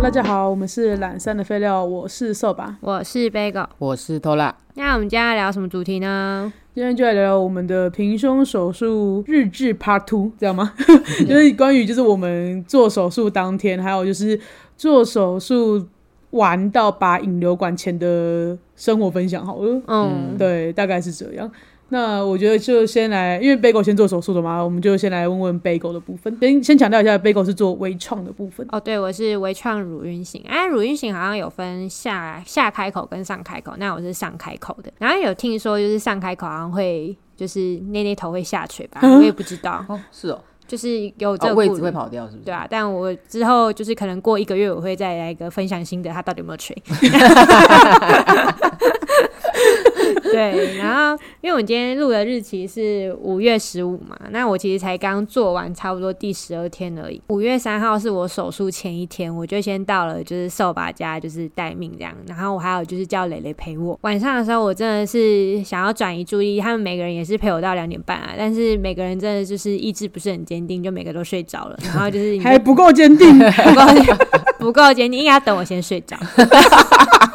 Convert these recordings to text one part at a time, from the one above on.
Hello，大家好，我们是懒散的废料，我是瘦吧。我是 Bagel。我是偷懒，那我们今天要聊什么主题呢？今天就来聊聊我们的平胸手术日志 Part Two，知道吗？就是关于就是我们做手术当天，还有就是做手术完到拔引流管前的生活分享好了。嗯，对，大概是这样。那我觉得就先来，因为 Bagel 先做手术的嘛，我们就先来问问 Bagel 的部分。先先强调一下，Bagel 是做微创的部分。哦，对，我是微创乳晕型。哎、乳晕型好像有分下下开口跟上开口，那我是上开口的。然后有听说就是上开口好像会就是内内头会下垂吧，我也不知道，哦，是哦，就是有这哦，位个顾虑置会跑掉，是不是？对啊，但我之后就是可能过一个月，我会再来一个分享新的，它到底有没有垂。对，然后因为我今天录的日期是五月十五嘛，那我其实才刚做完差不多第十二天而已。五月三号是我手术前一天，我就先到了就是瘦把家就是待命这样，然后我还有就是叫蕾蕾陪我。晚上的时候我真的是想要转移注意力，他们每个人也是陪我到两点半啊，但是每个人真的就是意志不是很坚定，就每个都睡着了，然后就是就还不够坚定，不够不够坚定，应该要等我先睡着。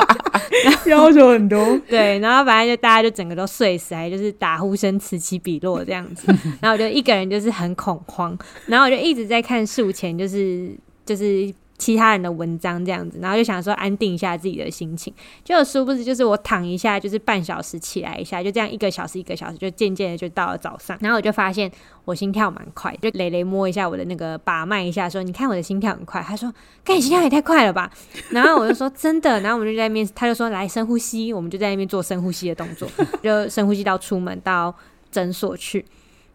要求很多。对，然后反正就大家就整个都睡死，还就是打呼声此起彼落这样子。然后我就一个人就是很恐慌，然后我就一直在看术前就是就是其他人的文章这样子，然后就想说安定一下自己的心情。结果殊不知就是我躺一下就是半小时，起来一下，就这样一个小时一个小时，就渐渐的就到了早上。然后我就发现我心跳蛮快，就蕾蕾摸一下我的那个把脉一下，说你看我的心跳很快。他说：“看你心跳也太快了吧。”然后我就说：“真的。”然后我们就在那边，他就说：“来深呼吸。”我们就在那边做深呼吸的动作，就深呼吸到出门到诊所去。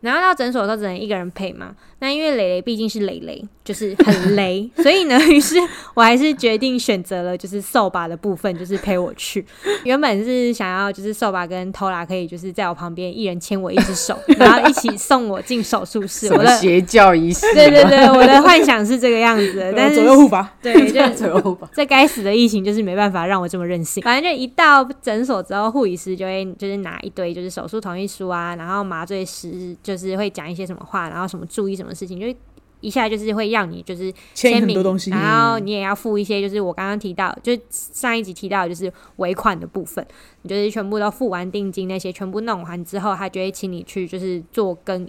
然后到诊所的时候只能一个人配嘛，那因为蕾蕾毕竟是蕾蕾，就是很雷，所以呢，于是我还是决定选择了就是扫把的部分，就是陪我去。原本是想要就是扫把跟偷拉可以就是在我旁边一人牵我一只手，然后一起送我进手术室。我的邪教仪式？对对对，我的幻想是这个样子的，但是左右护法，对，就是 左右吧。这该死的疫情就是没办法让我这么任性。反正就一到诊所之后，护理师就会就是拿一堆就是手术同意书啊，然后麻醉师就是会讲一些什么话，然后什么注意什么事情，就一下就是会要你就是签签名很多东西。然后你也要付一些，就是我刚刚提到，就是上一集提到就是尾款的部分，你就是全部都付完定金那些，全部弄完之后，他就会请你去就是做跟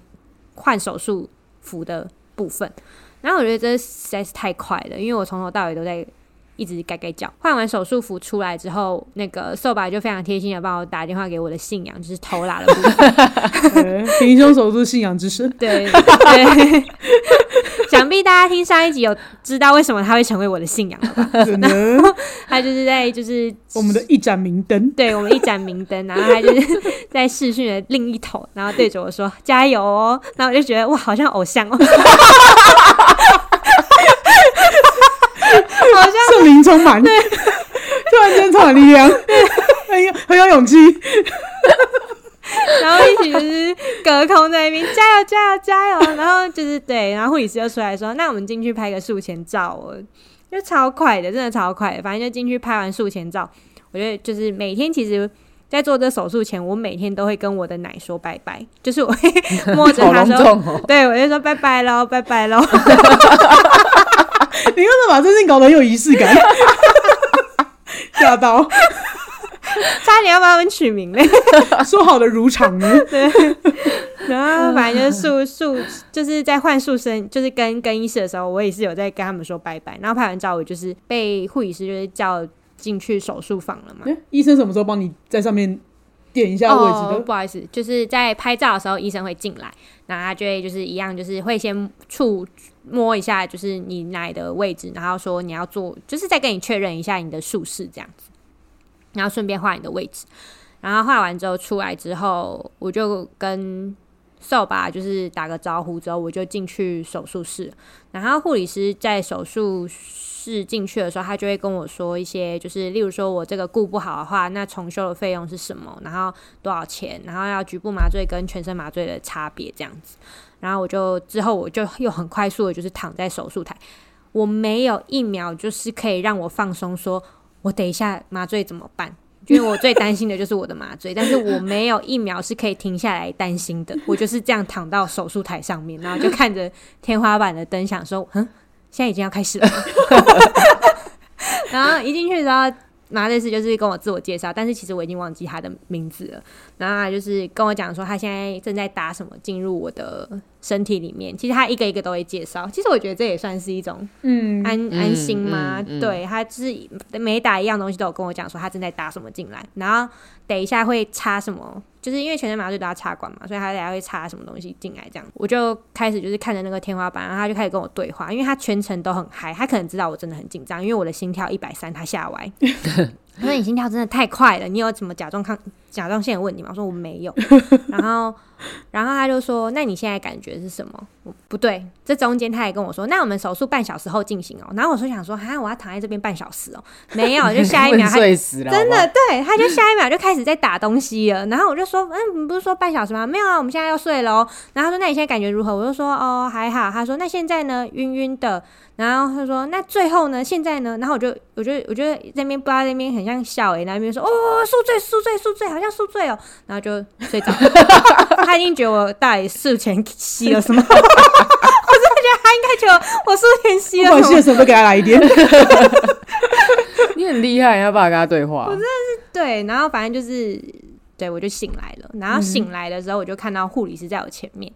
换手术服的部分。然后我觉得这实在是太快了，因为我从头到尾都在一直改改脚。换完手术服出来之后，那个瘦白就非常贴心的帮我打电话给我的信仰，就是偷拉的部分。平胸手术信仰之神，对对，想必大家听上一集有知道为什么他会成为我的信仰了吧？真的，他就是在就是我们的一盏明灯。对我们一盏明灯，然后他就是在视讯的另一头，然后对着我说加油哦，然后我就觉得哇，好像偶像哦，好像圣灵充满，突然间充满力量，很有很有勇气。然后一起就是隔空在那边加油加油加油，然后就是对，然后护理师就出来说，那我们进去拍个术前照哦，就超快的，真的超快的，反正就进去拍完术前照，我觉得就是每天其实。在做这手术前，我每天都会跟我的奶说拜拜，就是我会摸着好它说！对我就说拜拜喽，拜拜喽。你为什么把这件搞得很有仪式感？吓到，差点要把他们取名嘞。说好的如常呢？对然后反正就是术术，就是在换术生，就是跟更衣室的时候，我也是有在跟他们说拜拜。然后拍完照，我就是被护理师就是叫进去手术房了嘛。诶医生什么时候帮你在上面点一下位置？不好意思，就是在拍照的时候，医生会进来，然后他就会就是一样，就是会先触摸一下，就是你奶的位置，然后说你要做，就是再跟你确认一下你的术式这样子，然后顺便画你的位置，然后画完之后出来之后，我就跟扫把就是打个招呼之后，我就进去手术室，然后护理师在手术是进去的时候，他就会跟我说一些，就是例如说我这个顾不好的话，那重修的费用是什么，然后多少钱，然后要局部麻醉跟全身麻醉的差别这样子。然后我就之后我就又很快速的，就是躺在手术台，我没有一秒就是可以让我放松，说我等一下麻醉怎么办？因为我最担心的就是我的麻醉，但是我没有一秒是可以停下来担心的。我就是这样躺到手术台上面，然后就看着天花板的灯，想说，嗯，现在已经要开始了。然后一进去的时候，麻醉师就是跟我自我介绍，但是其实我已经忘记他的名字了。然后他就是跟我讲说，他现在正在打什么进入我的身体里面。其实他一个一个都会介绍。其实我觉得这也算是一种嗯，安、安心吗？嗯嗯对他就是每打一样东西都有跟我讲说他正在打什么进来，然后等一下会插什么，就是因为全身麻醉都要插管嘛，所以他等下会插什么东西进来，这样我就开始就是看着那个天花板，然后他就开始跟我对话，因为他全程都很嗨，他可能知道我真的很紧张，因为我的心跳一百三，他吓歪。他说：“你心跳真的太快了，你有什么甲状抗甲状腺的问题吗？”我说：“我没有。”然后，然后他就说：“那你现在感觉是什么？”我不对，这中间他也跟我说：“那我们手术半小时后进行哦。”然后我说想说：“哈，我要躺在这边半小时哦。”没有，就下一秒他 睡死了，真的对，他就下一秒就开始在打东西了。然后我就说，嗯，你不是说半小时吗？没有啊，我们现在要睡了哦。然后他说，那你现在感觉如何？我就说，哦，还好。他说，那现在呢，晕晕的。然后他说，那最后呢？现在呢？然后我就，我就，我就在那边不知道那边很像笑诶、那边说，哦，宿醉，宿醉，宿醉，好像宿醉哦。然后就睡着了。他已经觉得我到底术前吸了什么？我真的觉得他应该觉得我术前吸了什么不管吸了。什么都给他来一点。你很厉害，你要不要跟他对话？我真的是对，然后反正就是，对我就醒来了。然后醒来的时候，我就看到护理师在我前面，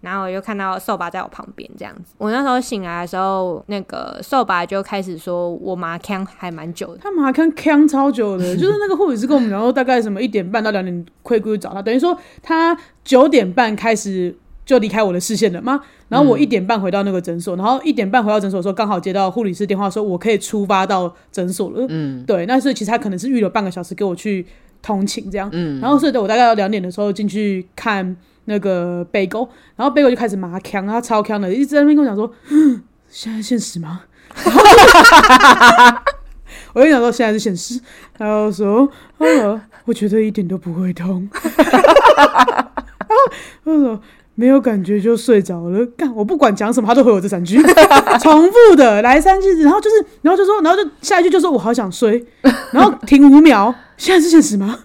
然后我就看到瘦拔在我旁边这样子。我那时候醒来的时候，那个瘦拔就开始说我麻腔还蛮久的。他们还看超久的，就是那个护理师跟我们讲说，大概什么一点半到两点会过去找他，等于说他九点半开始就离开我的视线了吗？然后我一点半回到那个诊所，然后一点半回到诊所的时候，刚好接到护理师电话说我可以出发到诊所了。嗯对，那所以其实他可能是预留半个小时给我去通勤这样。嗯，然后所以我大概要两点的时候进去看那个贝狗，然后贝狗就开始麻腔，他超腔的，一直在那边跟我讲说，嗯现在现实吗？我就想说现在是现实，然后说，呃，我觉得一点都不会痛，然后他说没有感觉就睡着了，干我不管讲什么，他都回我这三句，重复的来三句，然后就是，然后就说，然后就下一句就说我好想睡，然后停五秒，现在是现实吗？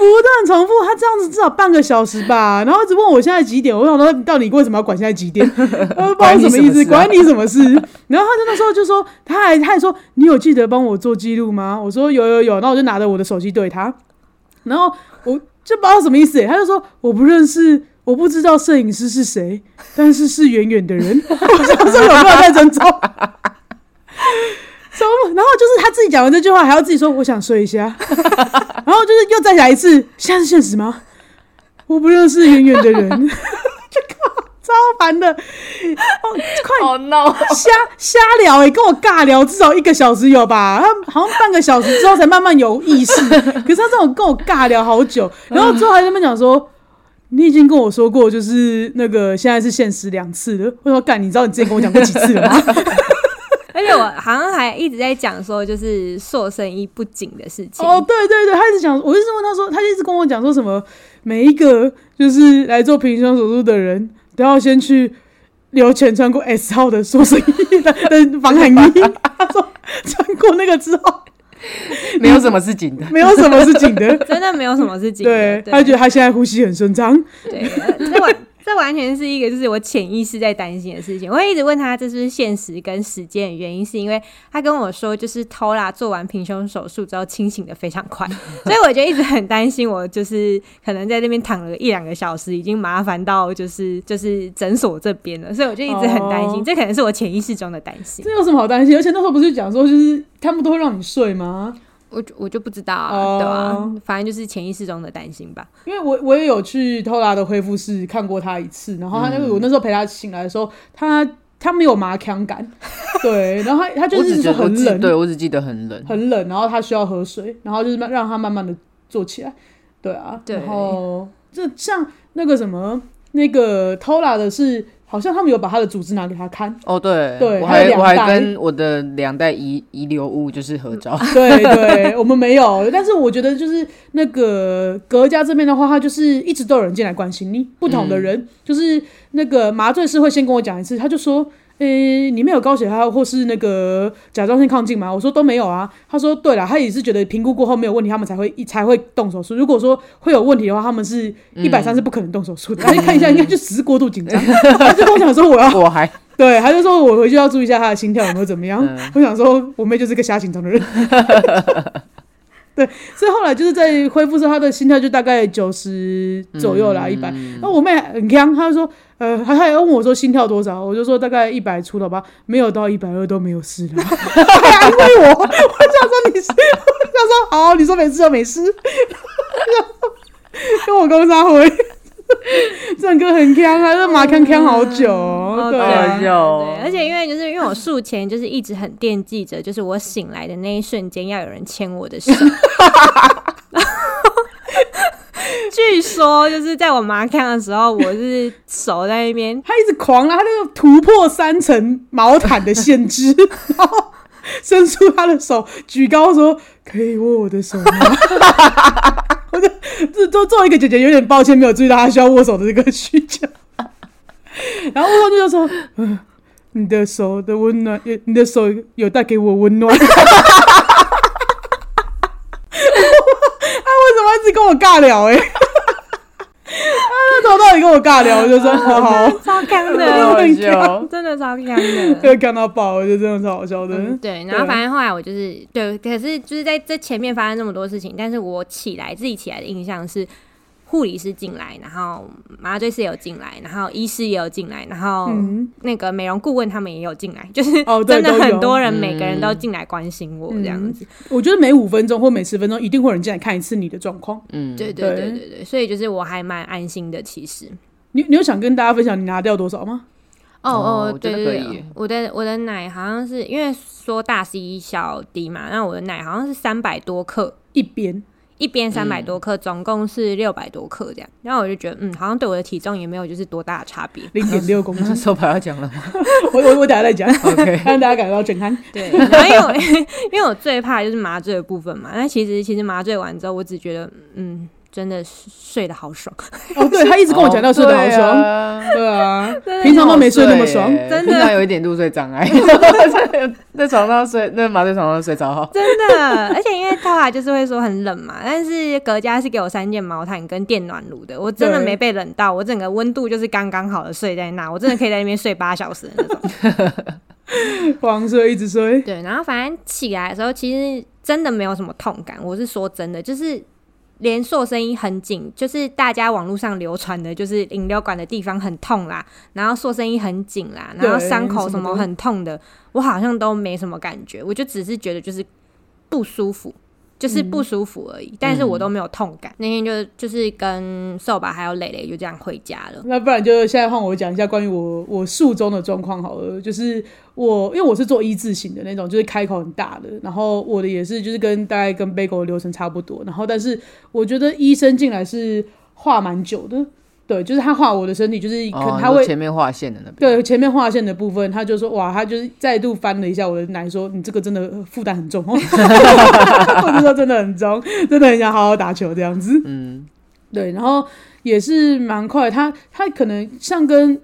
不断重复，他这样子至少半个小时吧，然后一直问我现在几点，我想说到底为什么要管现在几点？他说不知道什么意思，管管你什么事？然后他就那时候就说，他还他还说你有记得帮我做记录吗？我说有有有，然后我就拿着我的手机对他，然后我就不知道什么意思欸，他就说我不认识。我不知道摄影师是谁，但是是远远的人。我想说有没有在珍重？然后就是他自己讲完这句话，还要自己说我想睡一下，然后就是又再来一次，现在是现实吗？我不认识远远的人，就靠超烦的，哦，快瞎瞎聊哎、跟我尬聊至少一个小时有吧？他好像半个小时之后才慢慢有意识，可是他这种跟我尬聊好久，然后之后还在那边讲说。你已经跟我说过，就是那个现在是现实两次了。我说干，你知道你之前跟我讲过几次了吗？而且我好像还一直在讲说，就是塑身衣不紧的事情。哦，对对对，他一直讲，我一直问他说，他就一直跟我讲说什么，每一个就是来做平胸手术的人都要先去留前穿过 S 号的塑身衣的的防寒衣。他说穿过那个之后，没有什么是紧的。没有什么是紧的。真的没有什么是紧的。对对他觉得他现在呼吸很顺畅。对，这完全是一个就是我潜意识在担心的事情。我会一直问他这是不是现实跟时间的原因，是因为他跟我说，就是偷拉做完平胸手术之后清醒的非常快，所以我就一直很担心，我就是可能在那边躺了一两个小时，已经麻烦到就是就是诊所这边了，所以我就一直很担心，哦这可能是我潜意识中的担心。这有什么好担心？而且那时候不是讲说，就是他们都会让你睡吗？我就我就不知道啊，哦对啊，反正就是潜意识中的担心吧。因为我我也有去偷拉的恢复室看过他一次，然后他那个、我那时候陪他醒来的时候，他他没有麻腔感，对，然后他他就我只是说觉得很冷，对我只记得很冷。很冷，然后他需要喝水，然后就是慢让他慢慢的坐起来，对啊，对然后这像那个什么那个偷拉的是，好像他们有把他的组织拿给他看，哦，对，对我还我还跟我的两代遗遗留物就是合照。对对，我们没有，但是我觉得就是那个格家这边的话，他就是一直都有人进来关心你，不同的人，就是那个麻醉师会先跟我讲一次，他就说。诶、你没有高血压或是那个甲状腺亢进吗？我说都没有啊。他说对了，他也是觉得评估过后没有问题，他们才会才会动手术。如果说会有问题的话，他们是一百三是不可能动手术的。看一下，应该就只是过度紧张。他就跟我讲说我要我还对，他就说我回去要注意一下他的心跳有没有怎么样。嗯我想说，我妹就是个瞎紧张的人。对，所以后来就是在恢复之后，他的心跳就大概九十左右啦，一百、嗯。那我妹很强，她就说，呃，她还问我说心跳多少，我就说大概一百出头吧，没有到一百二都没有事了，还安慰我。我想说你是，我想说好，你说没事就没事，跟我公杀回。郑哥很强啊，这马康康好久、哦，对而且因为就是因为我术前就是一直很惦记着，就是我醒来的那一瞬间要有人牵我的手。据说就是在我麻看的时候，我是手在那边，他一直狂拉，他就突破三层毛毯的限制，然后伸出他的手举高说：“可以握我的手吗？”我就这做作为一个姐姐，有点抱歉没有注意到他需要握手的这个需求。然后我就说：“嗯、你的手的温暖，你的手有带给我温暖。”他为什么一直跟我尬聊、欸？哎，到尾跟我尬聊，我就说好好。超强好的。真的超坑的。被看到爆，我觉得真的超好笑的。嗯，对，然后反正后来我就是对，可是就是在这前面发生那么多事情，但是我起来自己起来的印象是，护理师进来，然后麻醉师也有进来，然后医师也有进来，然后嗯那个美容顾问他们也有进来，就是 真的很多人，嗯每个人都进来关心我这样子。我觉得每五分钟或每十分钟一定会有人进来看一次你的状况。嗯，对对对对对对，所以就是我还蛮安心的，其实。你你有想跟大家分享你拿掉多少吗？哦哦对对对我的我的奶好像是因为说大 C 小 D 嘛，那我的奶好像是三百多克，一边一边三百多嗯克，总共是六百多克这样。然后我就觉得，嗯，好像对我的体重也没有就是多大的差别。零点六公斤，手牌要讲了吗 我我我等下再讲？OK，让大家感到震撼。对，然后因为我因为我最怕的就是麻醉的部分嘛，那其实其实麻醉完之后，我只觉得，嗯，真的睡得好爽，哦，对他一直跟我强调睡得好哦爽，对啊平常都没睡那么爽。欸真的平常有一点入睡障碍，在床上睡，那麻醉床上睡着好。真的。而且因为套娃就是会说很冷嘛，但是隔家是给我三件毛毯跟电暖炉的，我真的没被冷到，我整个温度就是刚刚好的睡在那，我真的可以在那边睡八小时的那种。狂睡一直睡，对，然后反正起来的时候，其实真的没有什么痛感。我是说真的，就是连塑声音很紧，就是大家网络上流传的，就是引流管的地方很痛啦，然后塑声音很紧啦，然后对伤口什么很痛的，我好像都没什么感觉，我就只是觉得就是不舒服。就是不舒服而已，但是我都没有痛感。那天就就是跟瘦吧还有蕾蕾就这样回家了。那不然就现在换我讲一下关于我我术中的状况好了。就是我因为我是做一字型的那种，就是开口很大的，然后我的也是就是跟大概跟 Bagel 的流程差不多。然后但是我觉得医生进来是画蛮久的，对，就是他画我的身体，就是可能哦，他会、前面划线的那边，对前面划线的部分，他就说哇，他就是再度翻了一下我的奶，说你这个真的负担很重哦，我就说真的很重，真的很想好好打球这样子。嗯，对，然后也是蛮快，他他可能像跟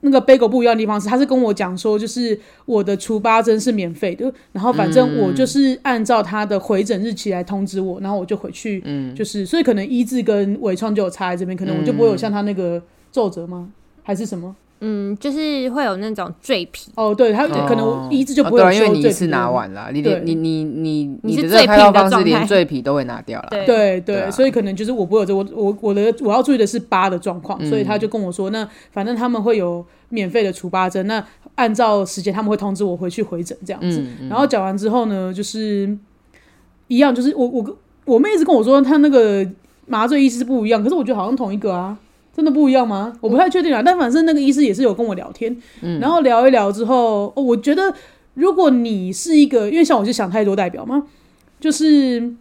那个 Bagel 不一样的地方是，他是跟我讲说，就是我的除疤针是免费的，然后反正我就是按照他的回诊日期来通知我，然后我就回去，嗯就是所以可能医治跟伪创就有差在这边，可能我就不会有像他那个皱褶吗？还是什么？嗯，就是会有那种赘皮，哦，对，他哦可能一次就不会因为你一次赘皮的拿完了，你对连你你你你是的这个开最平的刀方式连赘皮都会拿掉了。对对所以可能就是我不会有这我我我的我要注意的是疤的状况，所以嗯他就跟我说，那反正他们会有免费的除疤针，那按照时间他们会通知我回去回诊这样子。嗯，嗯然后讲完之后呢，就是一样，就是我我我妹一直跟我说，她那个麻醉医师不一样，可是我觉得好像同一个啊。真的不一样吗？我不太确定啊，但反正那个医师也是有跟我聊天，嗯然后聊一聊之后，哦我觉得如果你是一个，因为像我就想太多代表嘛，就是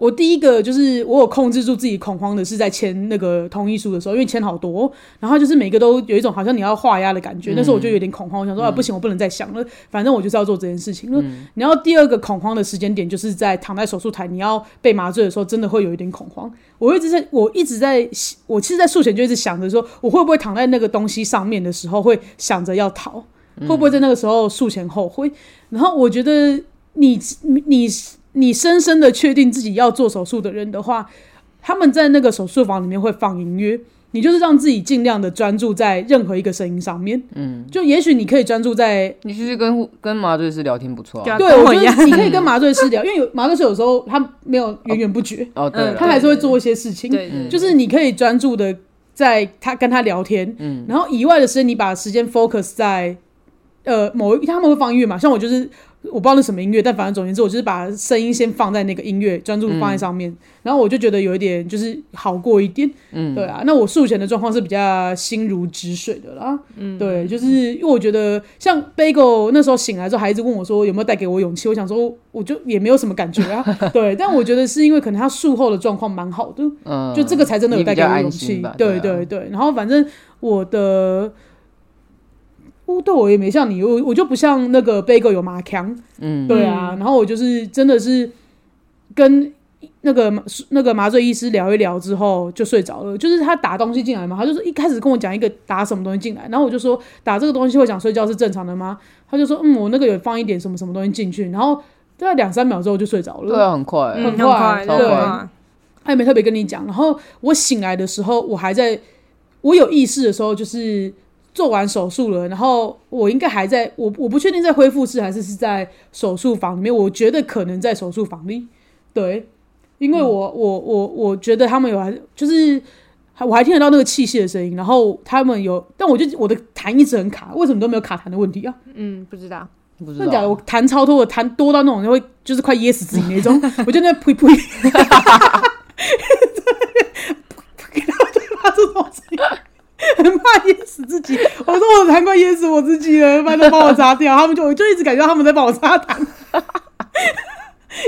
我第一个就是我有控制住自己恐慌的是在签那个同意书的时候，因为签好多，然后就是每个都有一种好像你要画押的感觉，那时候我就有点恐慌，我想说啊不行，我不能再想了，反正我就是要做这件事情了。然后第二个恐慌的时间点就是在躺在手术台你要被麻醉的时候，真的会有一点恐慌。我一直在我一直在我其实，在术前就一直想着说，我会不会躺在那个东西上面的时候会想着要逃，会不会在那个时候术前后悔？然后我觉得你你你你深深的确定自己要做手术的人的话，他们在那个手术房里面会放音乐。你就是让自己尽量的专注在任何一个声音上面。嗯，就也许你可以专注在，你其实跟跟麻醉师聊天不错、啊。对我觉得你可以跟麻醉师聊，因为有麻醉师有时候他没有源源不绝，哦，对嗯，他还是会做一些事情。对对，就是你可以专注的在他跟他聊天，嗯然后以外的时间你把时间 focus 在呃某一他们会放音乐嘛，像我就是我不知道那什么音乐，但反正总而言之，我就是把声音先放在那个音乐，专注放在上面，然后我就觉得有一点就是好过一点，嗯，对啊。那我术前的状况是比较心如止水的啦，嗯，对，就是因为我觉得像 Bagel 那时候醒来之后，还一直问我说有没有带给我勇气，我想说我就也没有什么感觉啊，对，但我觉得是因为可能他术后的状况蛮好的，嗯，就这个才真的有带给我勇气。对对对，然后反正我的。哦，对我也没像你，我我就不像那个 Bagel 有麻强，嗯，对啊，然后我就是真的是跟那个那个麻醉医师聊一聊之后就睡着了，就是他打东西进来嘛，他就是一开始跟我讲一个打什么东西进来，然后我就说打这个东西会想睡觉是正常的吗？他就说嗯，我那个有放一点什么什么东西进去，然后大概两三秒之后就睡着了，对啊，很快、嗯很很快快，超快。对啊他也没特别跟你讲。然后我醒来的时候，我还在我有意识的时候，就是做完手术了，然后我应该还在我我不确定在恢复室还是是在手术房里面，我觉得可能在手术房里，对，因为我、我我我觉得他们有还就是。还我还听得到那个器械的声音，然后他们有，但我就我的痰一直很卡，为什么都没有卡痰的问题啊？嗯，不知道，不知真的假的？道我痰超多，我痰多到那种会就是快噎死自己那种，我就在那呸呸，发出这种声音，很怕噎死自己。我说我难怪噎死我自己了，拜托帮我擦掉。他们就我就一直感觉到他们在帮我擦痰，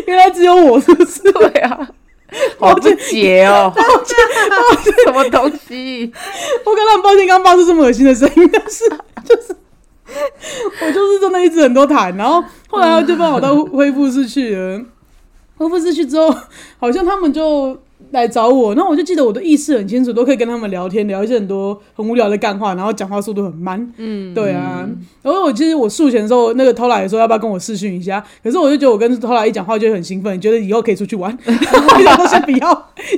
原来只有我是不是？对啊，好不解哦，什么东西？我跟他们抱歉，刚发出这么恶心的声音，但是就是我就是真的一直很多痰，然后后来他就帮我到恢复室去了。恢复室去之后，好像他们就来找我，然后我就记得我的意识很清楚，都可以跟他们聊天，聊一些很多很无聊的干话，然后讲话速度很慢。嗯，对啊，然后我其实我术前的时候，那个偷懒的时候要不要跟我试训一下？可是我就觉得我跟偷懒一讲话就很兴奋，觉得以后可以出去玩。我想说先不要，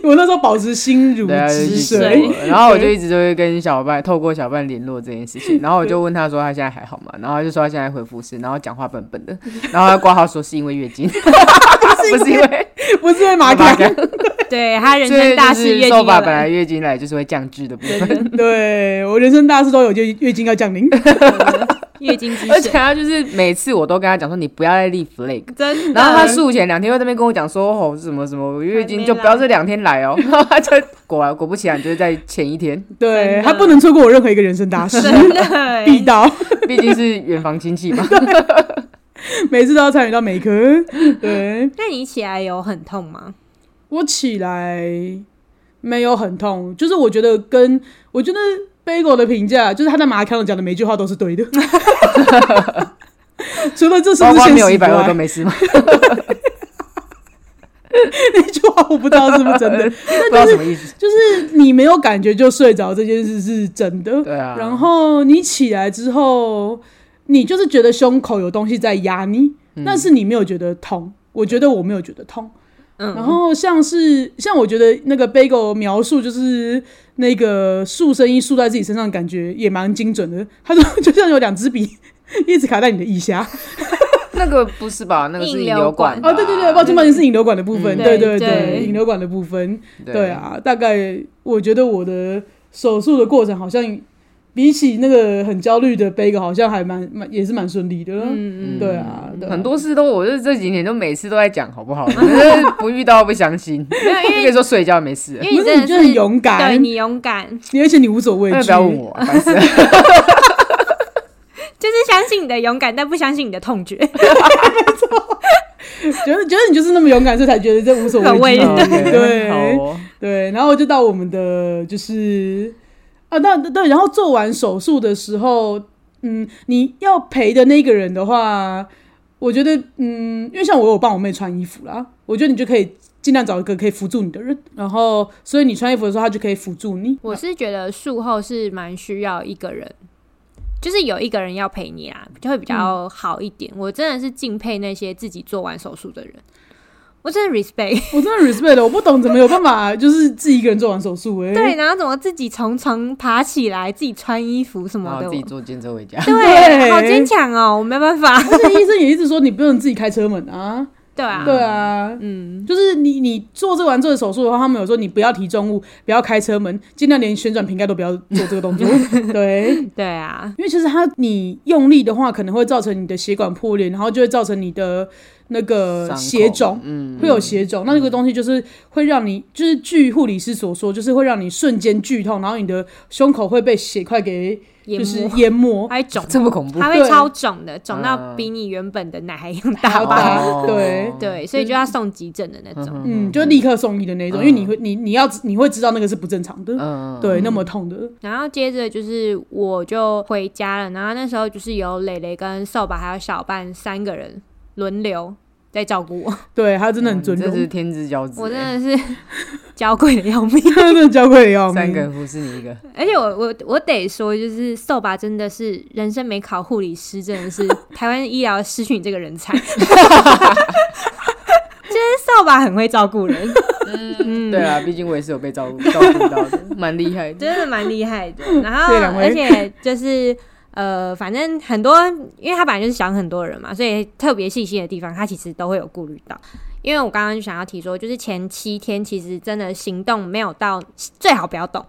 我那时候保持心如对啊，止水。然后我就一直就会跟小伴透过小伴联络这件事情，然后我就问他说他现在还好吗？然后他就说他现在回复是，然后讲话笨笨的，然后他挂号说是因为月经，不是因为不是因为马卡，对他人生大事月经要受爸本来来，月经来就是会降智的部分，对我人生大事都有月月经要降临。月经之而且，他就是每次我都跟他讲说你不要再立 flag。真的。然后他术前两天又在那边跟我讲说哦什么什么我月经就不要这两天来哦，然后他就果然果不其然就是在前一天，对他不能错过我任何一个人生大事，必到，毕竟是远房亲戚嘛。每次都要参与到每一刻。对那你起来有很痛吗？我起来没有很痛，就是我觉得跟我觉得 Bagel 的评价，就是他在马康讲的每句话都是对的。除了这是包不是现括没有一百二都没事吗？那句话我不知道是不是真的，不知道什么意思。就是你没有感觉就睡着这件事是真的。对啊，然后你起来之后，你就是觉得胸口有东西在压你，但是你没有觉得痛。我觉得我没有觉得痛。嗯，然后像是像我觉得那个 Bagel 描述就是那个塑身衣束在自己身上，感觉也蛮精准的。他说就像有两支笔 一直卡在你的腋下。那个不是吧？那个是引 引流管流管吧哦，对对对，抱歉抱歉，是引流管的部分。嗯对对对对引流管的部分。对对，啊，大概我觉得我的手术的过程好像比起那个很焦虑的 Bagel 好像还蛮蛮也是蛮顺利的。嗯嗯，对啊，很多事都，我就是这几年都每次都在讲，好不好？就是不遇到不相信，没有，因跟你为说睡觉没事，因为你真的就很勇敢对你勇敢，你而且你无所畏惧，不要问我。就是相信你的勇敢，但不相信你的痛觉。觉得觉得你就是那么勇敢，所以才觉得这无所很畏畏惧。OK，对好哦，对，然后就到我们的就是啊，那对，然后做完手术的时候，嗯，你要陪的那个人的话，我觉得，嗯，因为像我有帮我妹穿衣服啦，我觉得你就可以尽量找一个可以辅助你的人，然后所以你穿衣服的时候，他就可以辅助你。我是觉得术后是蛮需要一个人，就是有一个人要陪你啦，就会比较好一点。我真的是敬佩那些自己做完手术的人。我真的 respect。我真的 respect 的，我不懂怎么有办法就是自己一个人做完手术哎、对，然后怎么自己从床爬起来，自己穿衣服什么的，自己坐监车回家。对，对好坚强哦，我没办法。而且医生也一直说你不能自己开车门啊，对啊，对啊，嗯，就是你你做这个完这个手术的话，他们有说你不要提重物，不要开车门，尽量连旋转瓶盖都不要做这个动作。对，对啊，因为其实它你用力的话，可能会造成你的血管破裂，然后就会造成你的那个血肿。嗯，会有血肿，那那个东西就是会让你，就是据护理师所说，就是会让你瞬间剧痛，然后你的胸口会被血块给淹就是，淹没，它会肿，这么恐怖。对它会超肿的，肿到嗯。比你原本的奶还？要 大。哦。对。对，所以就要送急诊的那种。嗯，就立刻送医的那种，嗯。因为你会你你要你会知道那个是不正常的，嗯，对，那么痛的，然后接着就是我就回家了，然后那时候就是有磊磊跟扫把还有小半三个人轮流在照顾我，对他真的很尊重这是重，天之骄子。我真的是 娇贵的要命。他真的娇贵的要命。三个人服侍你一个，而且我我我得说，就是扫把真的是人生没考护理师，真的是台湾医疗失去你这个人才。就是扫把很会照顾人，嗯对啊，毕竟我也是有被照顾照顾到的，蛮厉害的。真的蛮厉害的。然后而且就是呃，反正很多，因为他本来就是想很多人嘛，所以特别细心的地方，他其实都会有顾虑到。因为我刚刚就想要提说，就是前七天其实真的行动没有到，最好不要动，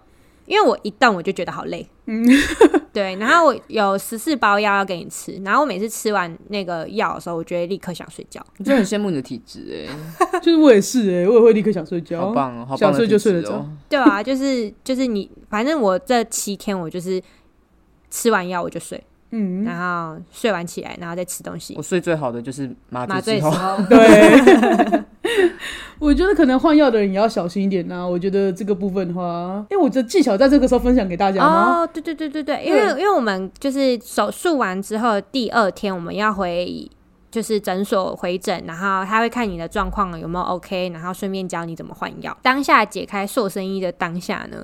因为我一动我就觉得好累。嗯，对，然后我有十四包药要给你吃，然后我每次吃完那个药的时候，我觉得立刻想睡觉。我真的很羡慕你的体质哎，就是我也是哎、我也会立刻想睡觉，好棒哦，好棒想睡就睡得着。对啊，就是就是你，反正我这七天我就是吃完药我就睡，嗯，然后睡完起来，然后再吃东西我。睡最好的就是麻麻醉时候，对。我觉得可能换药的人也要小心一点呐、我觉得这个部分的话，哎、我的技巧在这个时候分享给大家吗？哦，对对对对对，因为因为我们就是手术完之后第二天我们要回就是诊所回诊，然后他会看你的状况有没有 OK，然后顺便教你怎么换药。当下解开塑身衣的当下呢，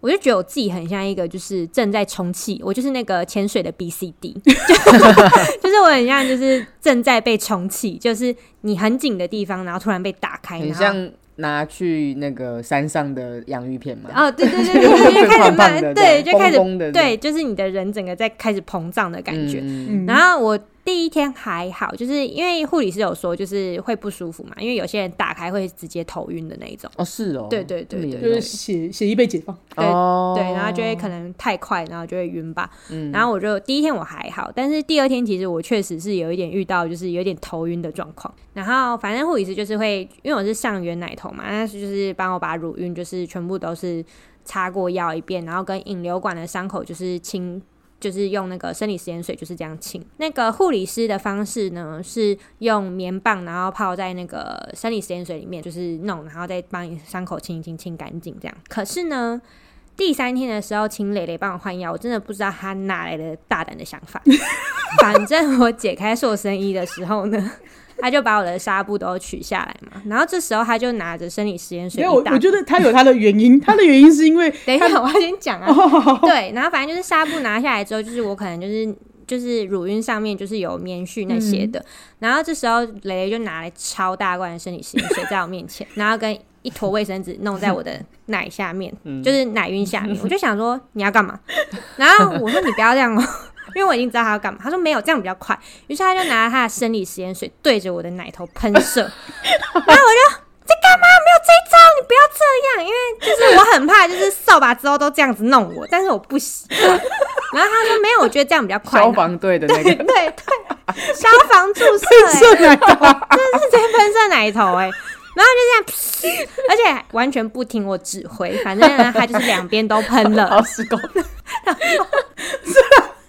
我就觉得我自己很像一个就是正在充气，我就是那个潜水的 B C D，就是我很像就是正在被充气，就是你很紧的地方，然后突然被打开，很像拿去那个山上的洋芋片嘛，哦，对对对对 对，就开始胖胖的慢，对，就开始对，就是你的人整个在开始膨胀的感觉。然后我第一天还好，就是因为护理师有说，就是会不舒服嘛，因为有些人打开会直接头晕的那一种。哦是哦，对对对对就是血血液被解放，对哦，对，然后就会可能太快，然后就会晕吧。嗯然后我就第一天我还好，但是第二天其实我确实是有一点遇到，就是有点头晕的状况。然后反正护理师就是会，因为我是上原奶头嘛，那就是帮我把乳晕就是全部都是擦过药一遍，然后跟引流管的伤口就是清。就是用那个生理食盐水，就是这样清。那个护理师的方式呢，是用棉棒，然后泡在那个生理食盐水里面，就是弄，然后再帮你伤口清一清，清干净这样。可是呢，第三天的时候，请蕾蕾帮我换药，我真的不知道他哪来的大胆的想法。反正我解开瘦身衣的时候呢，他就把我的纱布都取下来嘛，然后这时候他就拿着生理实验水我我觉得他有他的原因，他的原因是因为 等一下，我要先讲啊。对，然后反正就是纱布拿下来之后，就是我可能就是就是乳晕上面就是有棉絮那些的，然后这时候蕾蕾就拿来超大罐的生理实验水在我面前，然后跟一坨卫生纸弄在我的奶下面，就是奶晕下面。我就想说你要干嘛？然后我说你不要这样哦。因为我已经知道他要干嘛，他说没有这样比较快，于是他就拿了他的生理实验水对着我的奶头喷射，然后我就在干嘛？没有这一招，你不要这样，因为就是我很怕，就是扫把之后都这样子弄我，但是我不喜欢。然后他说没有，我觉得这样比较快。消防队的那对个对对，消防注射、欸，射奶头，真的是直接喷射奶头哎、然后就这样，而且完全不听我指挥，反正呢，他就是两边都喷了。好施工，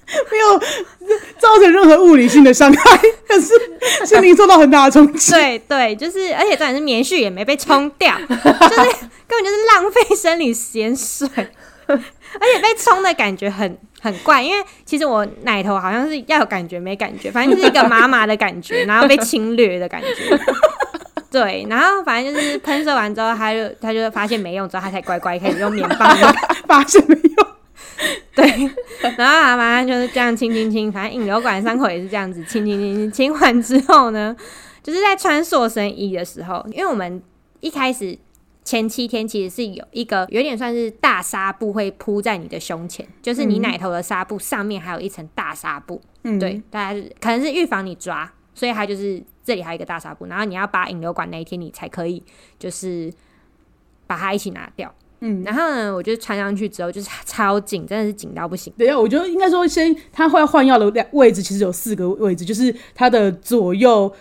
没有造成任何物理性的伤害，可是心灵受到很大的冲击。对对，就是，而且重点是棉絮也没被冲掉，就是根本就是浪费生理食盐水，而且被冲的感觉很很怪，因为其实我奶头好像是要有感觉没感觉，反正就是一个麻麻的感觉，然后被侵略的感觉。对，然后反正就是喷射完之后，他就他就发现没用，之后他才乖乖开始用棉棒发现没有？对，然后他反正就是这样清清清，反正引流管伤口也是这样子清清清清，清完之后呢，就是在穿塑身衣的时候，因为我们一开始前七天其实是有一个有点算是大纱布会铺在你的胸前，就是你嗯奶头的纱布上面还有一层大纱布，嗯，对，大概是可能是预防你抓，所以它就是这里还有一个大纱布，然后你要把引流管那一天你才可以就是把它一起拿掉。嗯。然后呢，我就穿上去之后就是超紧，真的是紧到不行。等一下，我觉得应该说先，它会换药的两位置其实有四个位置，就是它的左右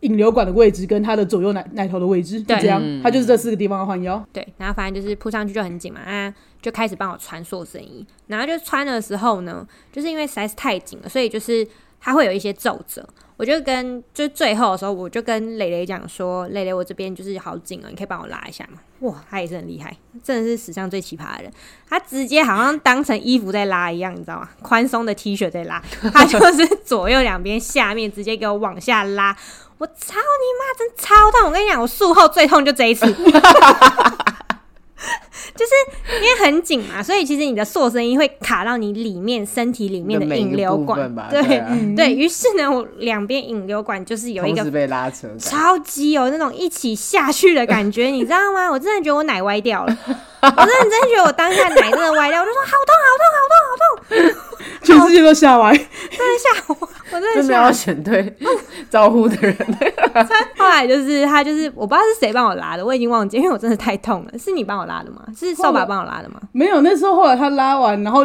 引流管的位置跟它的左右奶奶头的位置，就对这样，嗯它就是这四个地方要换药。对，然后反正就是铺上去就很紧嘛，啊，就开始帮我穿塑身衣。然后就穿的时候呢，就是因为实在是太紧了，所以就是它会有一些皱褶。我就跟就最后的时候，我就跟蕾蕾讲说：“蕾蕾，我这边就是好紧哦，你可以帮我拉一下吗？”哇，他也是很厉害，真的是史上最奇葩的人。他直接好像当成衣服在拉一样，你知道吗？宽松的 T 恤在拉，他就是左右两边下面直接给我往下拉。我操你妈，真超痛！我跟你讲，我术后最痛就这一次。就是因为很紧嘛，所以其实你的塑身衣会卡到你里面身体里面的引流管。对对啊。嗯。于是呢，我两边引流管就是有一个被拉扯，超级有那种一起下去的感觉，你知道吗？我真的觉得我奶歪掉了，我真的真的觉得我当下奶真的歪掉，我就说好痛好痛好痛好痛，全世界都吓歪。真的吓我，我真的真的要。选对招呼的人。后来就是他就是我不知道是谁帮我拉的，我已经忘记，因为我真的太痛了。是你帮我拉的吗？是扫把帮我拉的吗？没有，那时候后来他拉完，然后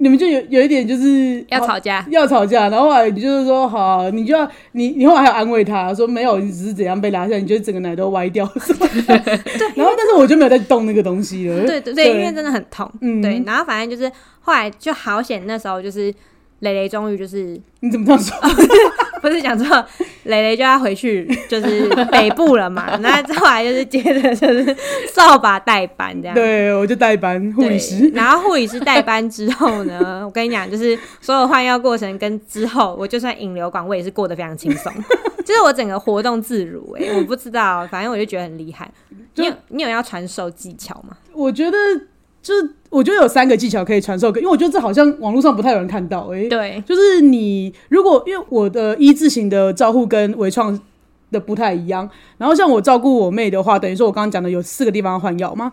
你们就有有一点就是要吵架？要吵架，然后后来你就是说好，你就要你你后来还有安慰他说没有，你只是怎样被拉下来，你觉得整个奶都歪掉什么的。对，然后但是我就没有再动那个东西了。对对对，因为真的很痛。嗯对，然后反正就是后来就好险，那时候就是蕾蕾终于就是你怎么这样说？不是讲错，蕾蕾就要回去就是北部了嘛，那后来就是接着就是扫把代班这样。对，我就代班护对理师。然后护理师代班之后呢，我跟你讲，就是所有换药过程跟之后，我就算引流管，我也是过得非常轻松，就是我整个活动自如、欸。哎，我不知道，反正我就觉得很厉害。你有你有要传授技巧吗？我觉得就是我觉得有三个技巧可以传授给，因为我觉得这好像网络上不太有人看到哎、对，就是你如果因为我的一字型的照护跟微创的不太一样，然后像我照顾我妹的话，等于说我刚刚讲的有四个地方要换药嘛，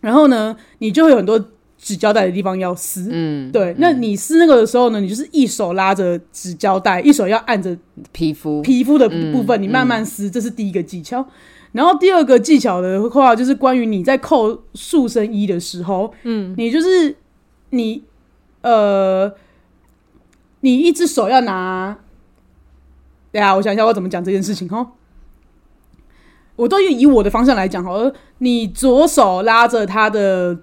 然后呢，你就会有很多纸胶带的地方要撕。嗯，对，那你撕那个的时候呢，你就是一手拉着纸胶带，一手要按着皮肤皮肤的嗯部分，你慢慢撕，这是第一个技巧。然后第二个技巧的话，就是关于你在扣塑身衣的时候，嗯，你就是你呃，你一只手要拿，对啊，我想一下我怎么讲这件事情哦。我都以我的方向来讲好了，你左手拉着他的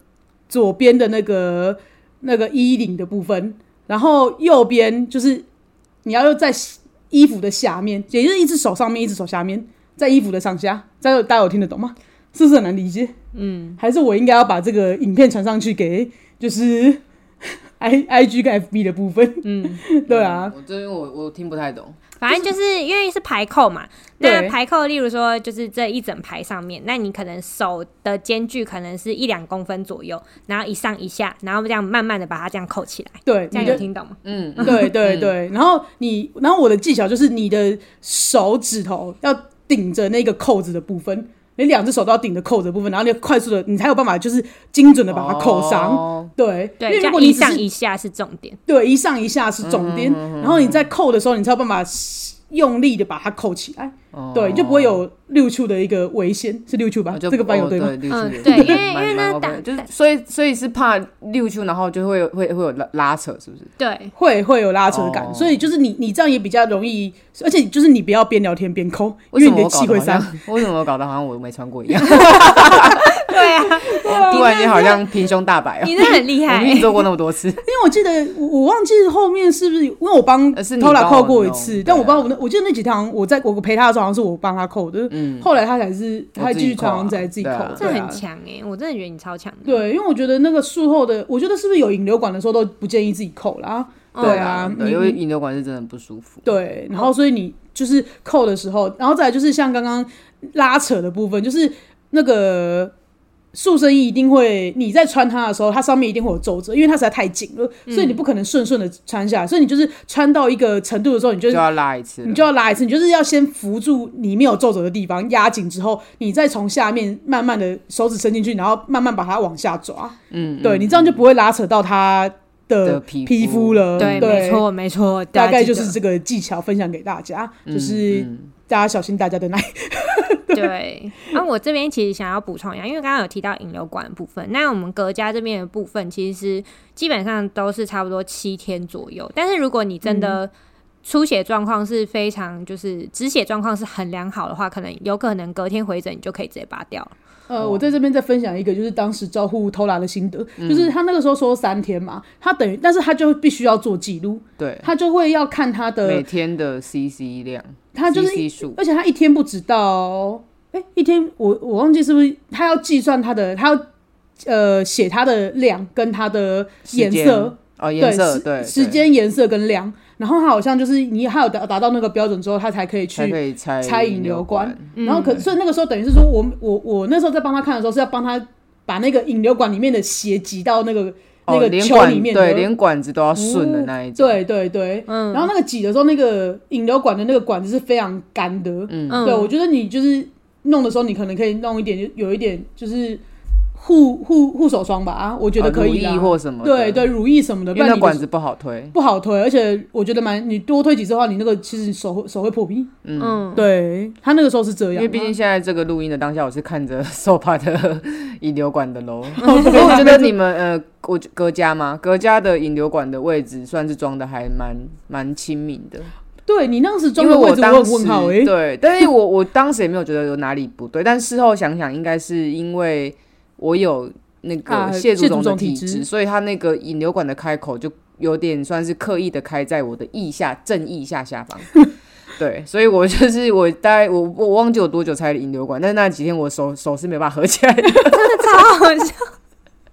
左边的那个那个衣领的部分，然后右边就是你要在衣服的下面，也就是一只手上面，一只手下面，在衣服的上下，这样大家有听得懂吗？是不是很难理解？嗯，还是我应该要把这个影片传上去给就是 i i g 跟 f b 的部分？嗯，对啊，我这边我我听不太懂，反正就是因为是排扣嘛，对。那排扣，例如说就是这一整排上面，那你可能手的间距可能是一两公分左右，然后一上一下，然后这样慢慢的把它这样扣起来，对，这样你的有听懂吗？嗯，对对嗯。对，然后你，然后我的技巧就是你的手指头要顶着那个扣子的部分，你两只手都要顶着扣子的部分，然后你快速的，你才有办法就是精准的把它扣上。哦。对，因，为如果你只是一下是重点。对一上一下是重点，嗯然后你在扣的时候，你才有办法用力的把它扣起来，哦。对，就不会有六处的一个危险，是六处吧？就这个班有对吗？嗯对因为因为蛮那打就是所以所以是怕六处，然后就会有会会有拉拉扯，是不是？对，会会有拉扯感，哦所以就是你你这样也比较容易，而且就是你不要边聊天边扣，因为你的气会散。为什么我搞得好像我没穿过一样？对啊，突然间好像平胸大白啊。你那很厉害我明明做过那么多次，因为我记得我我忘记后面是不是，因为我帮呃是你 Tola 帮我扣过一次，但我不知道啊我那我记得那几堂我在我陪他的时候好像是我帮他扣的，嗯，后来他才是他还继续我自己扣啊常常在自己扣这很。强哎，我真的觉得你超强的。对，因为我觉得那个术后的，我觉得是不是有引流管的时候都不建议自己扣啦？对啊，因为引流管是真的不舒服。对，然后所以你就是扣的时候，然后再来就是像刚刚拉扯的部分，就是那个塑身衣一定会，你在穿它的时候，它上面一定会有皱褶，因为它实在太紧了，所以你不可能顺顺的穿下来，所以你就是穿到一个程度的时候，你就就要拉一次，你就要拉一次，你就是要先扶住你没有皱褶的地方，压紧之后，你再从下面慢慢的手指伸进去，然后慢慢把它往下抓。嗯，对你这样就不会拉扯到它的的皮肤。了。对，对，没错没错，大概就是这个技巧分享给大家，嗯就是嗯。大家小心大家的奶。得 对。那我这边其实想要补充一下，因为刚刚有提到引流管的部分，那我们隔家这边的部分其实基本上都是差不多七天左右，但是如果你真嗯的出血状况是非常就是止血状况是很良好的话，可能有可能隔天回诊你就可以直接拔掉了。呃，我在这边再分享一个，就是当时招呼偷懒的心得，就是他那个时候说三天嘛，他等于，但是他就必须要做记录，对，他就会要看他的每，天的 CC 量，他就是数，而且他一天不知道，哎、一天我我忘记是不是他要计算他的，他要呃写他的量跟他的颜色，哦，颜色对，时间、颜色跟量，然后他好像就是你还有达达到那个标准之后，他才可以去。拆拆引流流管，嗯然后可所以那个时候等于是说我我我那时候在帮他看的时候是要帮他把那个引流管里面的血挤到那个那哦，个球里面的。对，连管子都要顺的那一种，对对对，嗯。然后那个挤的时候，那个引流管的那个管子是非常干的。嗯。嗯对，我觉得你就是弄的时候，你可能可以弄一点，就有一点就是护护护手霜吧，啊，我觉得哦可以啦。乳液或什么的，对对，乳液什么的，不因为然那管子不好推，不好推，而且我觉得蛮你多推几次的话，你那个其实手会手会破皮。嗯，对他那个时候是这样啊，因为毕竟现在这个录音的当下，我是看着 SOPA 的 引流管的喽。哦所以我觉得 你们呃，我隔家吗？隔家的引流管的位置算是装的还蛮蛮亲民的，对你那时装因为的位置我很当时问号哎、对，但是我我当时也没有觉得有哪里不对，但事后想想，应该是因为我有那啊个蟹蟹足足肿的体质质，所以它那个引流管的开口就有点算是刻意的开在我的腋下正腋下下方。对，所以我就是我大概我我忘记我多久拆的引流管，但是那几天我手手是没办法合起来的，真的超好笑。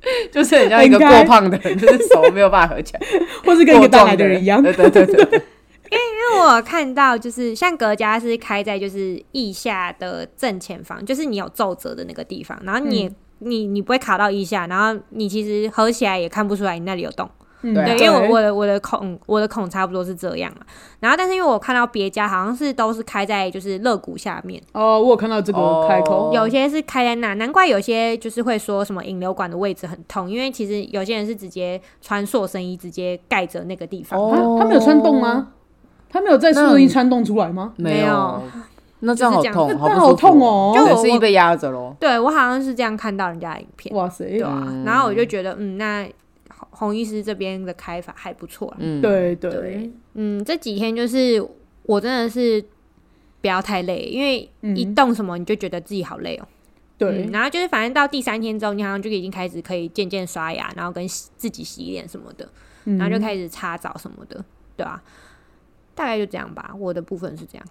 就是很像一个过胖的人，就是手没有办法合起来，或是跟一个大奶的人一样。对对对对对，因为我看到，就是像格家是开在就是腋下的正前方，就是你有皱褶的那个地方，然后你也、你你不会卡到腋下，然后你其实合起来也看不出来你那里有洞。嗯对因为我我的我的孔我的孔差不多是这样啊。然后但是因为我看到别家好像是都是开在就是肋骨下面，哦，我有看到这个开口，哦有些是开在那，难怪有些就是会说什么引流管的位置很痛，因为其实有些人是直接穿塑身衣直接盖着那个地方。哦他他没有穿洞吗？他没有在塑身衣穿洞出来吗？没有有，那这样好痛，好那 好痛哦就我对是一被压着喽。对我好像是这样看到人家的影片。哇塞，对啊，然后我就觉得，嗯，那洪洪医师这边的开法还不错啦。嗯，对对对，嗯，这几天就是我真的是不要太累，因为一嗯动什么你就觉得自己好累哦、对嗯，然后就是反正到第三天之后，你好像就已经开始可以渐渐刷牙，然后跟洗自己洗脸什么的，嗯然后就开始擦澡什么的，对啊，大概就这样吧。我的部分是这样。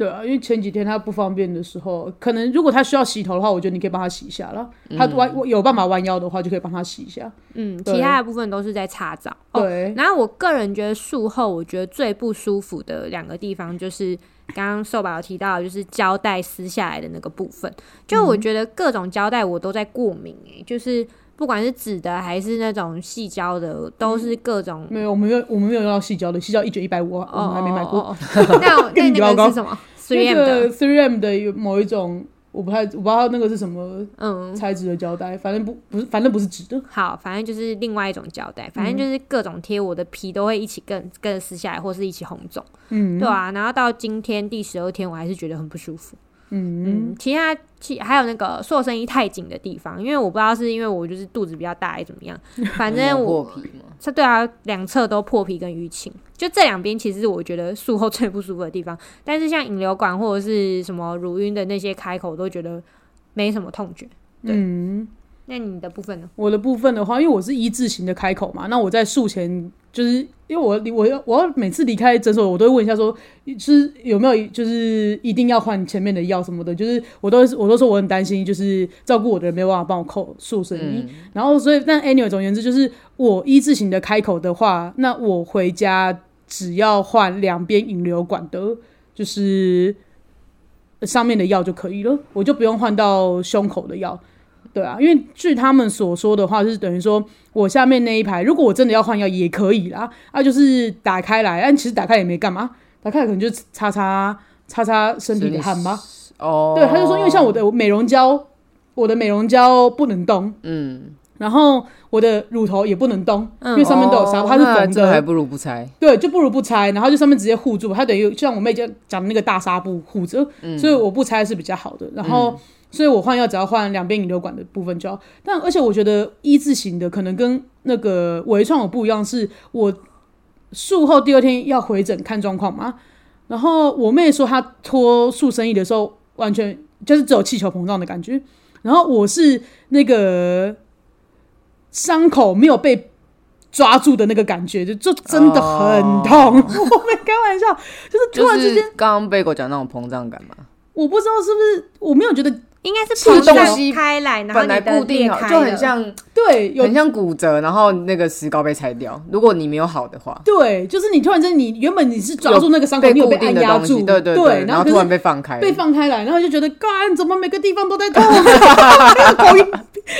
对啊，因为前几天他不方便的时候，可能如果他需要洗头的话，我觉得你可以帮他洗一下了。他弯有办法弯腰的话，就可以帮他洗一下。嗯，其他的部分都是在擦澡。哦，对，然后我个人觉得术后，我觉得最不舒服的两个地方就是刚刚瘦宝提到，就是胶带撕下来的那个部分。就我觉得各种胶带我都在过敏诶、就是不管是纸的还是那种细胶的，都是各种。没有，我们没有，我们没有用到细胶的，细胶一卷一百五，我们还没买过。那那那个是什么那？3M 个的，Three M 的有某一种，我不太我不知道那个是什么嗯，材质的胶带，反正不不是，反正不是纸的。好，反正就是另外一种胶带，反正就是各种贴，我的皮都会一起跟跟着撕下来，或是一起红肿，嗯对啊。然后到今天第十二天，我还是觉得很不舒服。嗯嗯，其他其还有那个塑身衣太紧的地方，因为我不知道是因为我就是肚子比较大还是怎么样，反正我磨破皮嘛，这对啊，两侧都破皮跟淤青，就这两边其实是我觉得术后最不舒服的地方。但是像引流管或者是什么乳晕的那些开口，我都觉得没什么痛觉。对嗯，那你的部分呢？我的部分的话，因为我是一字形的开口嘛，那我在术前就是因为我离我要我要每次离开诊所，我都会问一下说，是有没有就是一定要换前面的药什么的，就是我都我都说我很担心，就是照顾我的人没有办法帮我扣塑身衣，嗯，然后所以但 anyway 总而言之就是我一字形的开口的话，那我回家只要换两边引流管的，就是上面的药就可以了，我就不用换到胸口的药。对啊，因为据他们所说的话，就是等于说我下面那一排，如果我真的要换药也可以啦，啊，就是打开来，但其实打开也没干嘛，打开来可能就擦擦擦擦身体的汗吧。哦，对，他就说，因为像我的美容胶，我的美容胶不能动，嗯，然后我的乳头也不能动，嗯因为上面都有沙，布它是缝的，那这还不如不拆。对，就不如不拆，然后就上面直接护住，它等于就像我妹讲讲的那个大纱布护着，嗯所以我不拆是比较好的。然后，所以我换药只要换两边引流管的部分就好。但而且我觉得一字形的可能跟那个微创有不一样，是我术后第二天要回诊看状况嘛。然后我妹说她脱塑身衣的时候，完全就是只有气球膨胀的感觉。然后我是那个伤口没有被抓住的那个感觉，就就真的很痛。我没开玩笑，就是突然之间，刚刚贝狗讲那种膨胀感嘛，我不知道是不是我没有觉得应该是是膨胀东西开来，然后本来你固定好，裂开就很像对有很像骨折，然后那个石膏被拆掉。如果你没有好的话，对，就是你突然间你原本你是抓住那个伤口，被你有被按压住，对对对，然后突然被放开，被放开来，然后就觉得干怎么每个地方都在痛，连口音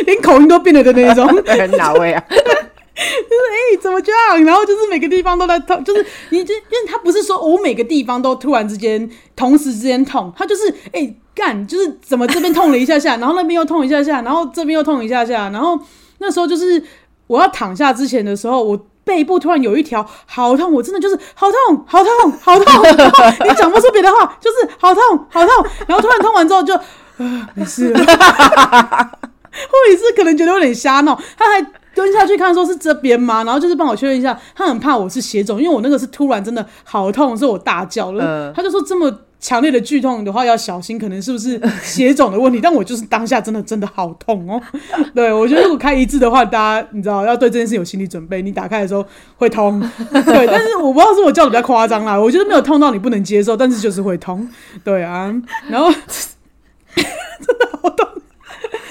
连口音都变了的那一种。哪位啊？就是哎、怎么这样？然后就是每个地方都在痛，就是你就因为他不是说我每个地方都突然之间同时之间痛，他就是哎干、就是怎么这边痛了一下下，然后那边又痛一下下，然后这边又痛一下下，然后那时候就是我要躺下之前的时候，我背部突然有一条好痛，我真的就是好痛好痛好痛，你讲不出别的话，就是好痛好痛，然后突然痛完之后就啊没事了。护理师可能觉得有点瞎闹，他还蹲下去看说是这边吗？然后就是帮我确认一下，他很怕我是血肿，因为我那个是突然真的好痛，所以我大叫了。嗯他就说这么强烈的剧痛的话要小心，可能是不是血肿的问题？但我就是当下真的真的好痛哦。对我觉得如果开一次的话，大家你知道要对这件事有心理准备，你打开的时候会痛。对，但是我不知道是我叫的比较夸张啦，我觉得没有痛到你不能接受，但是就是会痛。对啊，然后真的好痛。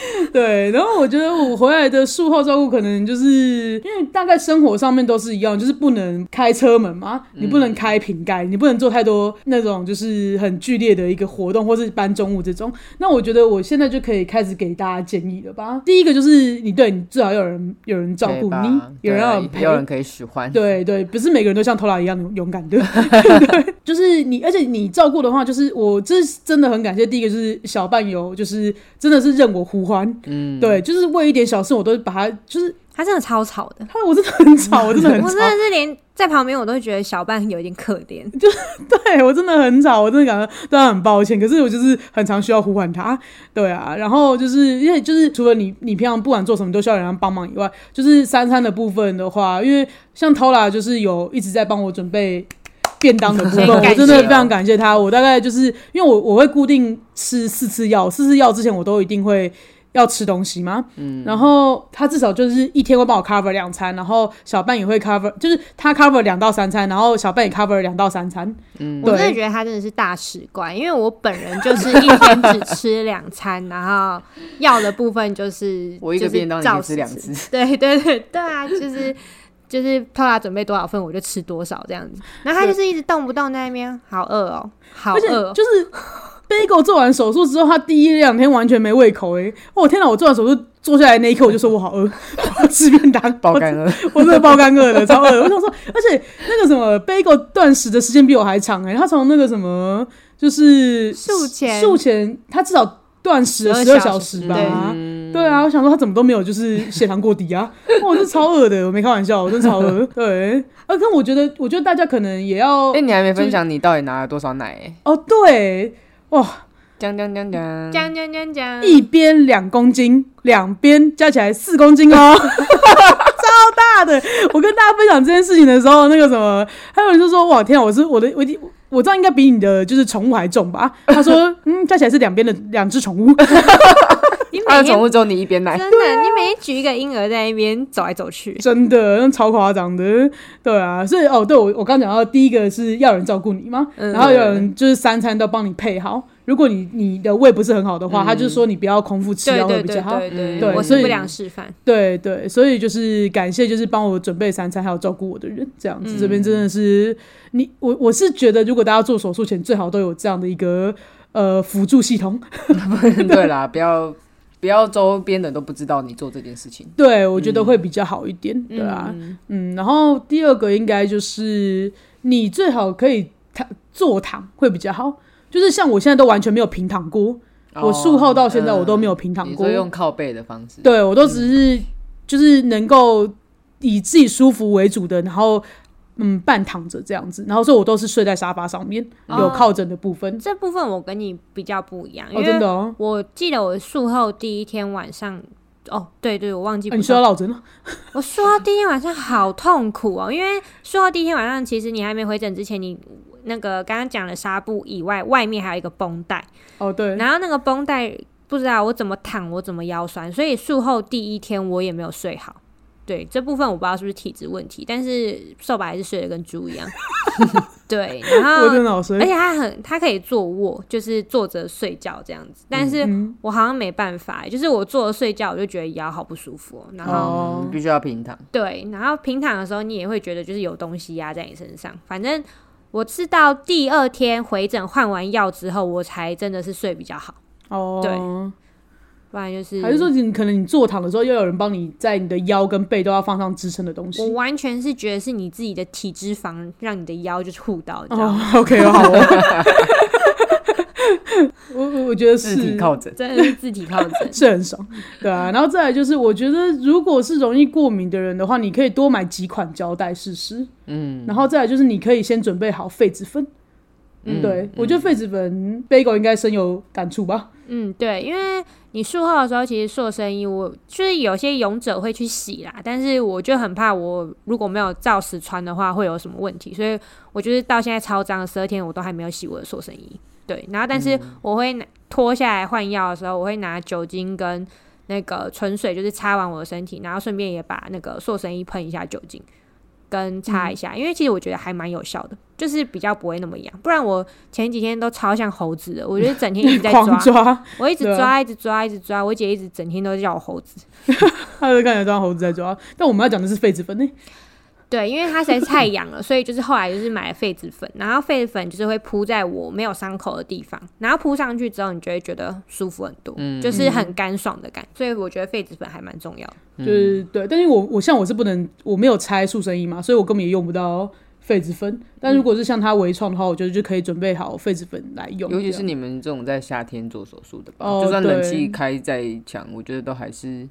对，然后我觉得我回来的术后照顾，可能就是因为大概生活上面都是一样，就是不能开车门嘛，你不能开瓶盖，你不能做太多那种就是很剧烈的一个活动，或是搬重物这种。那我觉得我现在就可以开始给大家建议了吧。第一个就是你对你至少要有人有人照顾你，有人要陪，有人可以使唤，对对，不是每个人都像偷拉一样勇敢的，对，就是你，而且你照顾的话，就是我这真的很感谢。第一个就是小伴游，就是真的是任我呼唤，嗯，对，就是为一点小事我都把他，就是他真的超吵的，他我真的很吵，我真的很吵我真，的是连在旁边我都会觉得小半有一点可怜。就对我真的很吵，我真的感觉对他很抱歉。可是我就是很常需要呼唤他，对啊，然后就是因为就是除了你你平常不管做什么都需要有人帮忙以外，就是三餐的部分的话，因为像 Tola 就是有一直在帮我准备。便当的部分，我真的非常感谢他。我大概就是因为我我会固定吃四次药，四次药之前我都一定会要吃东西嘛。嗯，然后他至少就是一天会帮我 cover 两餐，然后小半也会 cover，就是他 cover 两到三餐，然后小半也 cover 两到三餐。嗯，我真的觉得他真的是大使怪，因为我本人就是一天只吃两餐，然后要的部分就是我一个就是便当照吃两次，对对对对啊，就是就是偷他准备多少份我就吃多少这样子，然后他就是一直动不动在那边，好饿哦，好饿哦，就是 Bagel 做完手术之后，他第一两天完全没胃口哎、哦天哪！我做完手术坐下来那一刻，我就说我好饿，我要吃便当，爆肝了。我真的爆肝饿了，超饿。我想说，而且那个什么 Bagel 断食的时间比我还长哎、他从那个什么就是术前术前他至少断食了十二小时吧。对啊，我想说他怎么都没有就是血糖过低啊！我是超饿的，我没开玩笑，我真的超饿。对，而但我觉得，我觉得大家可能也要哎，你还没分享你到底拿了多少奶？哎，哦，对，哇，讲讲讲讲，讲讲讲讲，一边两公斤，两边加起来四公斤哦，超大的！我跟大家分享这件事情的时候，那个什么，还有人就说：“哇，天啊，我是我的，我一我这样应该比你的就是宠物还重吧？”他说：“ 嗯，加起来是两边的两只宠物。你他每天的宠物只有你一边奶，真的，你每天举一个婴儿在那边走来走去”，真的，那超夸张的，对啊，所以哦，对我我刚讲到第一个是要有人照顾你嘛，嗯然后有人就是三餐都帮你配好。如果你你的胃不是很好的话，他就说你不要空腹吃药会对对对比较好。对对对所以我是不良示范。对对，所以就是感谢，就是帮我准备三餐还有照顾我的人，这样子。这边真的是你我我是觉得，如果大家做手术前，最好都有这样的一个呃辅助系统。对啦，不要不要周边的都不知道你做这件事情。对，我觉得会比较好一点，对啊，嗯。嗯，然后第二个应该就是你最好可以躺坐躺会比较好，就是像我现在都完全没有平躺过，我术后到现在我都没有平躺过。哦嗯，用靠背的方式，对我都只是就是能够以自己舒服为主的，然后嗯半躺着这样子，然后所以我都是睡在沙发上面，哦有靠枕的部分。这部分我跟你比较不一样，因哦，为真的哦，我记得我术后第一天晚上，哦，对对，我忘记啊你不说睡到落枕了？我术后第一天晚上好痛苦哦，因为术后第一天晚上，其实你还没回诊之前，你那个刚刚讲的纱布以外，外面还有一个绷带，哦，对，然后那个绷带不知道我怎么躺，我怎么腰酸，所以术后第一天我也没有睡好。对这部分我不知道是不是体质问题，但是瘦白还是睡得跟猪一样。对，然后而。且他很，他可以坐卧，就是坐着睡觉这样子。但是嗯我好像没办法，就是我坐着睡觉，我就觉得腰好不舒服、哦。然后、必须要平躺。对，然后平躺的时候，你也会觉得就是有东西压在你身上。反正我是到第二天回诊换完药之后，我才真的是睡比较好，哦，对不然就是还是说你可能你坐躺的时候要有人帮你在你的腰跟背都要放上支撑的东西我？完全是觉得是你自己的体脂肪让你的腰就是护到，你知道吗？哦，OK，好哦。我我我觉得是自体靠枕，真的是自体靠枕。是很爽，对啊。然后再来就是，我觉得如果是容易过敏的人的话，你可以多买几款胶带试试。嗯，然后再来就是，你可以先准备好痱子粉。嗯对，我觉得痱子粉 Bagel 应该深有感触吧。嗯，对，因为你术后的时候，其实塑身衣我就是有些勇者会去洗啦，但是我就很怕我如果没有照实穿的话会有什么问题，所以我就是到现在超脏的十二天我都还没有洗我的塑身衣。对，然后但是我会拿脱下来换药的时候，我会拿酒精跟那个纯水，就是擦完我的身体，然后顺便也把那个塑身衣喷一下酒精。跟擦一下，因为其实我觉得还蛮有效的，就是比较不会那么痒。不然我前几天都超像猴子的，我觉得整天一直在 抓，抓，我一直抓，一直抓，一直抓。我姐一直整天都叫我猴子，她就看起来当猴子在抓。但我们要讲的是痱子粉呢。对，因为它实在是太痒了，所以就是后来就是买了痱子粉，然后痱子粉就是会铺在我没有伤口的地方，然后铺上去之后，你就会觉得舒服很多，嗯就是很干爽的感觉。所以我觉得痱子粉还蛮重要的。就是对，但是我我像我是不能，我没有拆塑身衣嘛，所以我根本也用不到痱子粉。但如果是像他微创的话，我觉得就可以准备好痱子粉来用。尤其是你们这种在夏天做手术的吧，哦就算冷对气开再强，我觉得都还是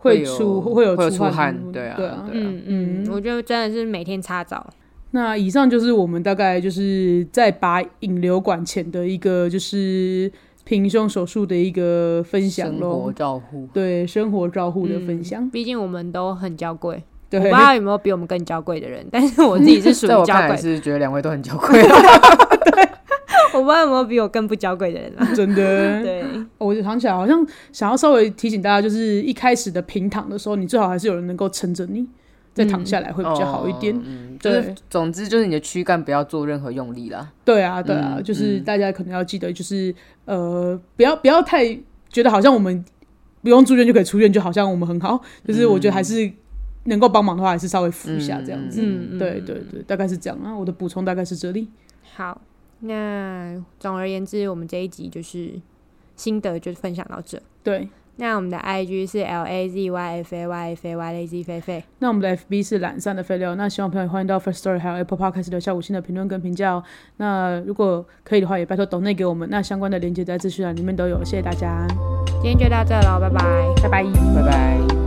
会出会有出出汗，对对啊，对啊。嗯嗯，我觉得真的是每天擦澡。那以上就是我们大概就是在拔引流管前的一个就是平胸手术的一个分享生活。照护，对生活照护的分享，毕竟我们都很娇贵，对我不知道有没有比我们更娇贵的人，但是我自己是属于 在我娇贵，是觉得两位都很娇贵。我不知道有没有比我更不娇贵的人啊。真的。对，我就想起来，好像想要稍微提醒大家，就是一开始的平躺的时候，你最好还是有人能够撑着你，再躺下来会比较好一点。哦嗯，就是对总之就是你的躯干不要做任何用力啦。对啊，对啊，嗯就是嗯大家可能要记得，就是呃，不要不要太觉得好像我们不用住院就可以出院，就好像我们很好。就是我觉得还是能够帮忙的话，还是稍微扶一下这样子。嗯嗯对对对，大概是这样啊。我的补充大概是这里。好，那总而言之，我们这一集就是心得就分享到这。对，那我们的 IG 是 L A Z Y F A Y F A Y Lazy 菲菲。那我们的 FB 是懒散的废料，那希望朋友欢迎到 First Story 还有 Apple Podcast 留下五星的评论跟评价哦。那如果可以的话，也拜托抖内给我们，那相关的链接在资讯栏里面都有，谢谢大家，今天就到这了，拜拜。拜拜。拜拜。